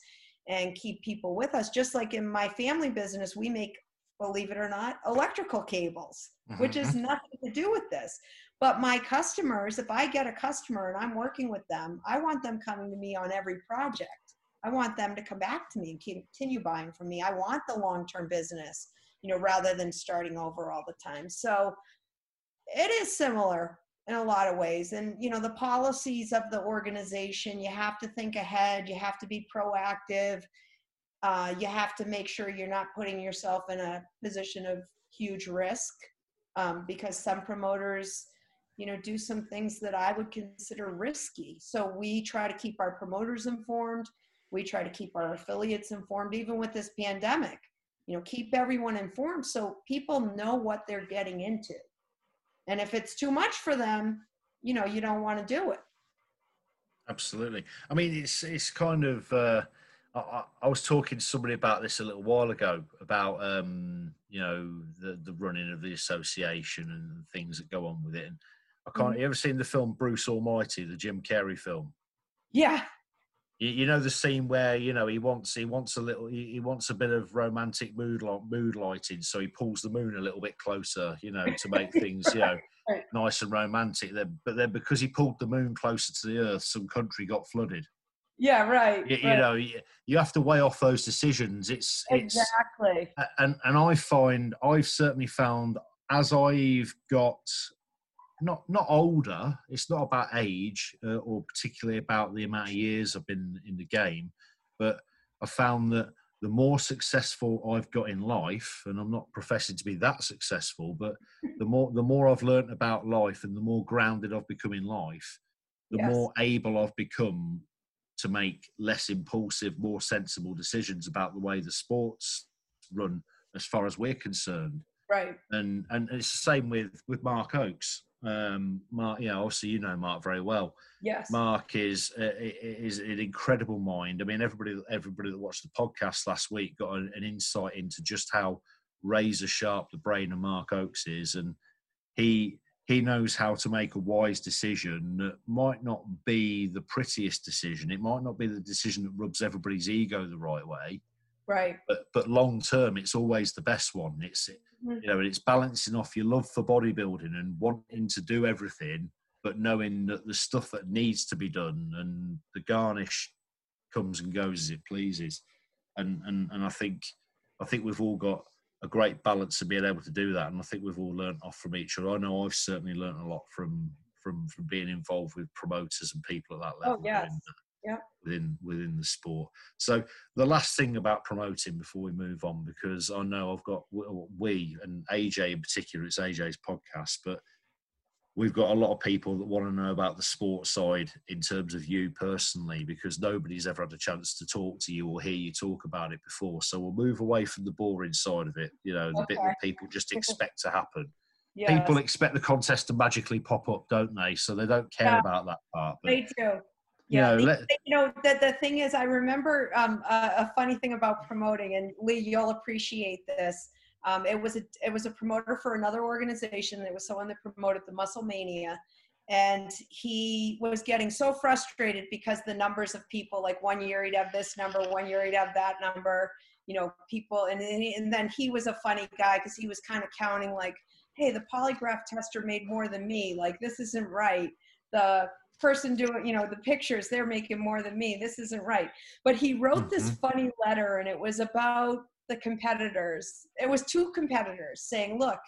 and keep people with us. Just like in my family business, we make, believe it or not, electrical cables, mm-hmm. which is nothing to do with this. But my customers, if I get a customer and I'm working with them, I want them coming to me on every project. I want them to come back to me and continue buying from me. I want the long term business, you know, rather than starting over all the time. So it is similar in a lot of ways. And, you know, the policies of the organization, you have to think ahead, you have to be proactive. Uh, you have to make sure you're not putting yourself in a position of huge risk um, because some promoters you know, do some things that I would consider risky. So we try to keep our promoters informed. We try to keep our affiliates informed, even with this pandemic. You know, keep everyone informed so people know what they're getting into. And if it's too much for them, you know, you don't want to do it. Absolutely. I mean, it's it's kind of. Uh, I, I, was talking to somebody about this a little while ago about um, you know the the running of the association and things that go on with it. And I can't. Mm-hmm. You ever seen the film Bruce Almighty, the Jim Carrey film? Yeah. You, you, know the scene where you know he wants he wants a little he, he wants a bit of romantic mood mood lighting, so he pulls the moon a little bit closer, you know, to make things you know right. nice and romantic. Then, but then because he pulled the moon closer to the earth, some country got flooded. Yeah, right. You, right. you know, you, you, have to weigh off those decisions. It's exactly, it's, and and I find I've certainly found as I've got not not older. It's not about age uh, or particularly about the amount of years I've been in the game, but I found that the more successful I've got in life, and I'm not professing to be that successful, but the more the more I've learned about life and the more grounded I've become in life, the yes. more able I've become to make less impulsive, more sensible decisions about the way the sports run as far as we're concerned. Right. And and it's the same with with Mark Oakes. Um, Mark, yeah, obviously you know Mark very well. Yes. Mark is uh, is an incredible mind. I mean, everybody everybody that watched the podcast last week got an, an insight into just how razor sharp the brain of Mark Oakes is, and he he knows how to make a wise decision that might not be the prettiest decision. It might not be the decision that rubs everybody's ego the right way. Right. But but long term, it's always the best one. It's mm-hmm. you know, it's balancing off your love for bodybuilding and wanting to do everything, but knowing that the stuff that needs to be done and the garnish comes and goes as it pleases. And and and I think I think we've all got a great balance of being able to do that. And I think we've all learned off from each other. I know I've certainly learned a lot from from from being involved with promoters and people at that level. Oh, yes. within, yeah. within within the sport. So the last thing about promoting before we move on, because I know I've got we and AJ in particular, it's AJ's podcast, but we've got a lot of people that want to know about the sports side in terms of you personally because nobody's ever had a chance to talk to you or hear you talk about it before so we'll move away from the boring side of it you know the okay. bit that people just expect to happen yes. people expect the contest to magically pop up don't they so they don't care yeah. about that part they do yeah, you know, let, you know the, the thing is, I remember um, a, a funny thing about promoting, and Lee, you'll appreciate this. Um, it was a it was a promoter for another organization. It was someone that promoted the Muscle Mania, and he was getting so frustrated because the numbers of people like one year he'd have this number, one year he'd have that number. You know, people, and and then he was a funny guy because he was kind of counting like, hey, the polygraph tester made more than me. Like this isn't right. The person doing you know the pictures they're making more than me. This isn't right. But he wrote mm-hmm. this funny letter and it was about the competitors. It was two competitors saying look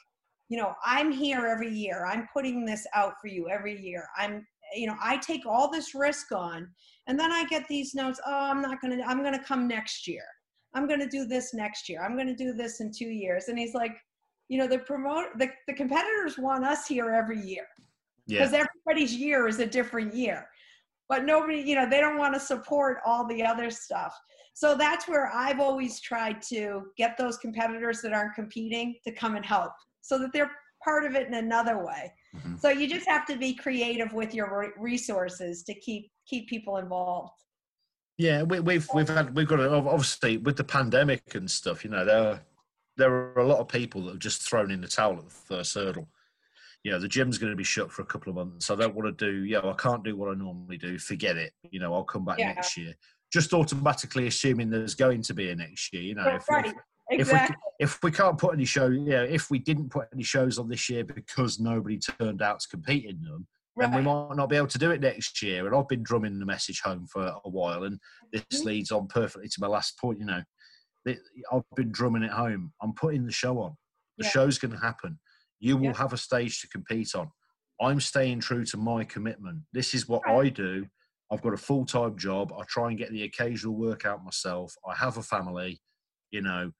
you know i'm here every year. I'm putting this out for you every year. I'm you know i take all this risk on and then i get these notes oh i'm not going to i'm going to come next year. I'm going to do this next year. I'm going to do this in two years and he's like you know the promote the, the competitors want us here every year because yeah. everybody's year is a different year but nobody you know they don't want to support all the other stuff so that's where I've always tried to get those competitors that aren't competing to come and help so that they're part of it in another way. Mm-hmm. So you just have to be creative with your resources to keep keep people involved. Yeah, we, we've we've had we've got obviously with the pandemic and stuff. You know, there there are a lot of people that have just thrown in the towel at the first hurdle. You know, the gym's going to be shut for a couple of months. I don't want to do. Yeah, you know, I can't do what I normally do. Forget it. You know, I'll come back yeah. next year just automatically assuming there's going to be a next year. You know, if, right. if, exactly. if, we, if we can't put any show, yeah, if we didn't put any shows on this year because nobody turned out to compete in them, right. then we might not be able to do it next year. And I've been drumming the message home for a while, and this mm-hmm. leads on perfectly to my last point. You know, I've been drumming it home. I'm putting the show on. The yeah. show's going to happen. You will yeah. have a stage to compete on. I'm staying true to my commitment. This is what. I do I've got a full time job. I try and get the occasional workout myself. I have a family. You know,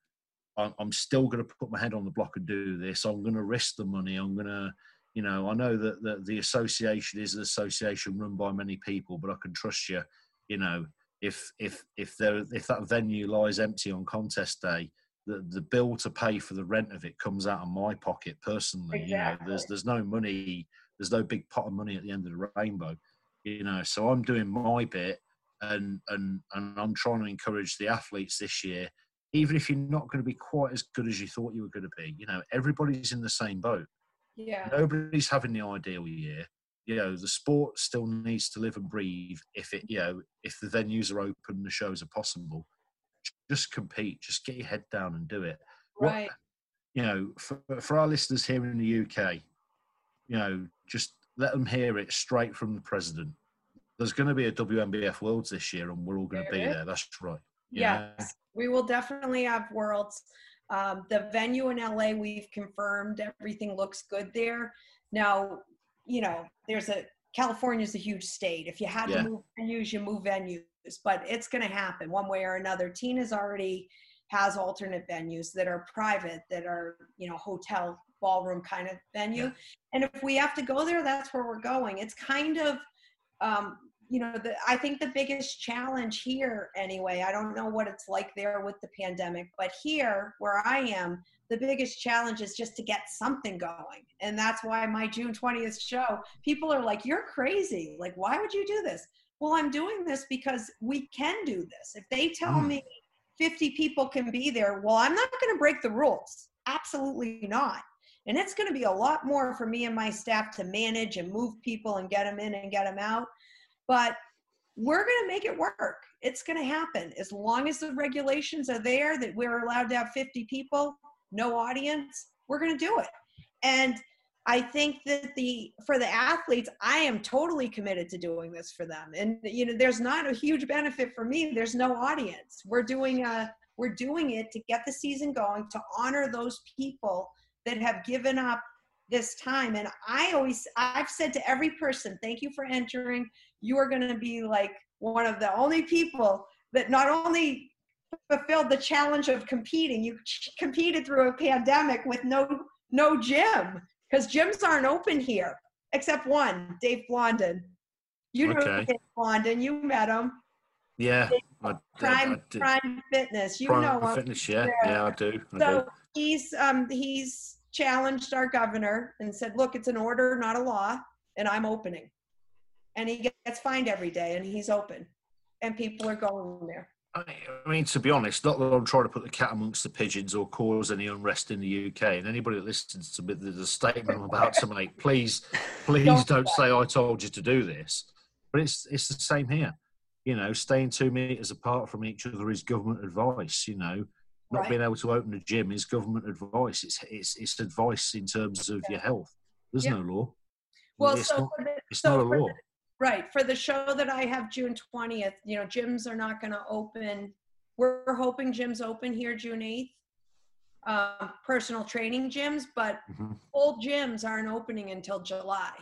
I'm still going to put my head on the block and do this. I'm going to risk the money. I'm going to, you know, I know that the, the association is an association run by many people, but I can trust you. You know, if if if there if that venue lies empty on contest day, the the bill to pay for the rent of it comes out of my pocket personally. Exactly. You know, there's there's no money, there's no big pot of money at the end of the rainbow you know so i'm doing my bit and and and I'm trying to encourage the athletes this year. Even if you're not going to be quite as good as you thought you were going to be, you know, everybody's in the same boat. Yeah. Nobody's having the ideal year. You know, the sport still needs to live and breathe. If it, you know, if the venues are open, the shows are possible. Just compete. Just get your head down and do it. What- Right. you know, for, for our listeners here in the UK, you know, just let them hear it straight from the president. There's going to be a WNBF Worlds this year, and we're all going to be there. That's right. you Yes, we will definitely have worlds. Um, the venue in LA, we've confirmed everything looks good there. Now, you know, there's a California's a huge state. If you had Yeah. to move venues, you move venues, but it's going to happen one way or another. Tina's already has alternate venues that are private, that are you know hotel ballroom kind of venue. Yeah. And if we have to go there, that's where we're going. It's kind of um, you know, the, I think the biggest challenge here, anyway, I don't know what it's like there with the pandemic, but here where I am, the biggest challenge is just to get something going. And that's why my June 20th show, people are like, you're crazy. Like, why would you do this? Well, I'm doing this because we can do this. If they tell Mm. me 50 people can be there, well, I'm not going to break the rules. Absolutely not. And it's going to be a lot more for me and my staff to manage and move people and get them in and get them out. But we're going to make it work. It's going to happen. As long as the regulations are there that we're allowed to have 50 people, no audience, we're going to do it. And I think that the for the athletes, I am totally committed to doing this for them. And you know, there's not a huge benefit for me. There's no audience. We're doing a we're doing it to get the season going to honor those people that have given up this time. And I always I've said to every person, thank you for entering. You are going to be like one of the only people that not only fulfilled the challenge of competing, you ch- competed through a pandemic with no no gym because gyms aren't open here except one, Dave Blondin. You know Okay. Dave Blondin. You met him. Yeah. I, I, Prime do. Prime Fitness. You Prime know him. Fitness, yeah. Yeah. I do. I do. So he's um he's challenged our governor and said, look, it's an order, not a law, and I'm opening. And he gets fined every day, and he's open, and people are going there. I mean, to be honest, not that I'm trying to put the cat amongst the pigeons or cause any unrest in the UK. And anybody that listens to the statement I'm about to make, please, please Don't don't say I told you to do this. But it's it's the same here. You know, staying two meters apart from each other is government advice. You know, not Right. being able to open a gym is government advice. It's it's it's advice in terms of your health. There's Yeah. no law. Well, it's so not, the, it's so not a law. Right. For the show that I have June 20th, you know, gyms are not going to open. We're hoping gyms open here June 8th. Um, personal training gyms, but Mhm. full gyms aren't opening until July.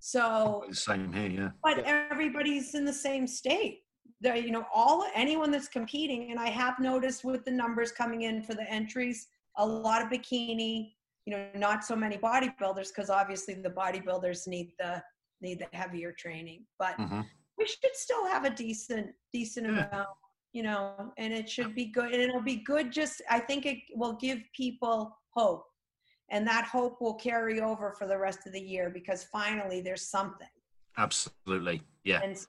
So, same here, yeah. but everybody's in the same state. The, you know, all anyone that's competing, and I have noticed with the numbers coming in for the entries, a lot of bikini. You know, not so many bodybuilders because obviously the bodybuilders need the need the heavier training. But Mhm. we should still have a decent decent Yeah. amount you know and it should be good and it'll be good just i think it will give people hope and that hope will carry over for the rest of the year because finally there's something Absolutely, yeah. and so,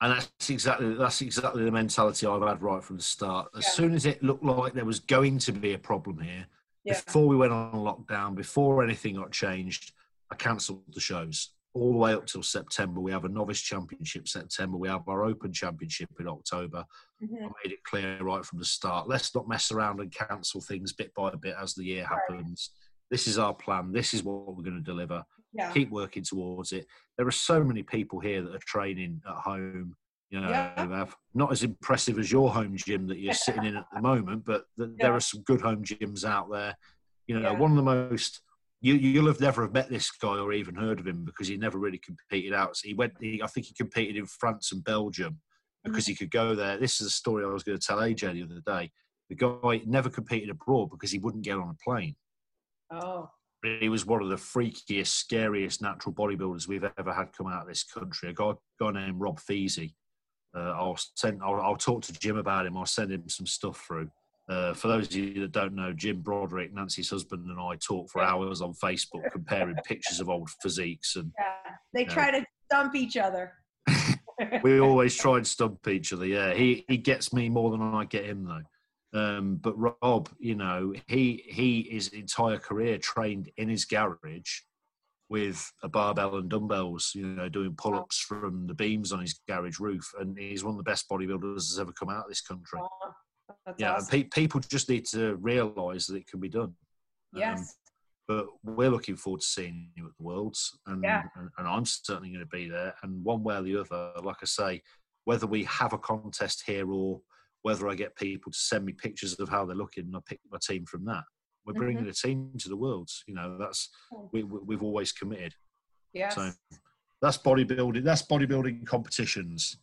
And that's exactly that's exactly the mentality I've had right from the start. As Yeah. soon as it looked like there was going to be a problem here, yeah before we went on lockdown, before anything got changed, I cancelled the shows all the way up till September. We have a novice championship September. We have our open championship in October. I Mhm. made it clear right from the start. Let's not mess around and cancel things bit by bit as the year Right. happens. This is our plan. This is what we're going to deliver yeah keep working towards it. There are so many people here that are training at home. You know, Yeah. have- not as impressive as your home gym that you're sitting in at the moment, but th- there are some good home gyms out there. You know, one of the most you you'll have never have met this guy or even heard of him because he never really competed out. So he went. He, I think he competed in France and Belgium because Mm-hmm. he could go there. This is a story I was going to tell AJ the other day. The guy never competed abroad because he wouldn't get on a plane oh he was one of the freakiest, scariest natural bodybuilders we've ever had come out of this country. A guy, guy named Rob Feasy. Uh, I'll send. I'll, I'll talk to Jim about him. I'll send him some stuff through. Uh, for those of you that don't know, Jim Broderick, Nancy's husband, and I talk for hours on Facebook comparing pictures of old physiques. And yeah they try to dump each other we always try and stump each other. Yeah, he he gets me more than I get him though. Um, but Rob, you know, he he his entire career trained in his garage with a barbell and dumbbells, you know, doing pull-ups from the beams on his garage roof, and he's one of the best bodybuilders that's ever come out of this country. Yeah, awesome. and pe- people just need to realise that it can be done. Um, yes. but we're looking forward to seeing you at the Worlds, and Yeah. and, and I'm certainly going to be there. And one way or the other, like I say, whether we have a contest here or whether I get people to send me pictures of how they're looking, and I pick my team from that. We're bringing Mm-hmm. a team to the Worlds. You know, that's we, we, we've always committed. Yeah. So that's bodybuilding. That's bodybuilding competitions.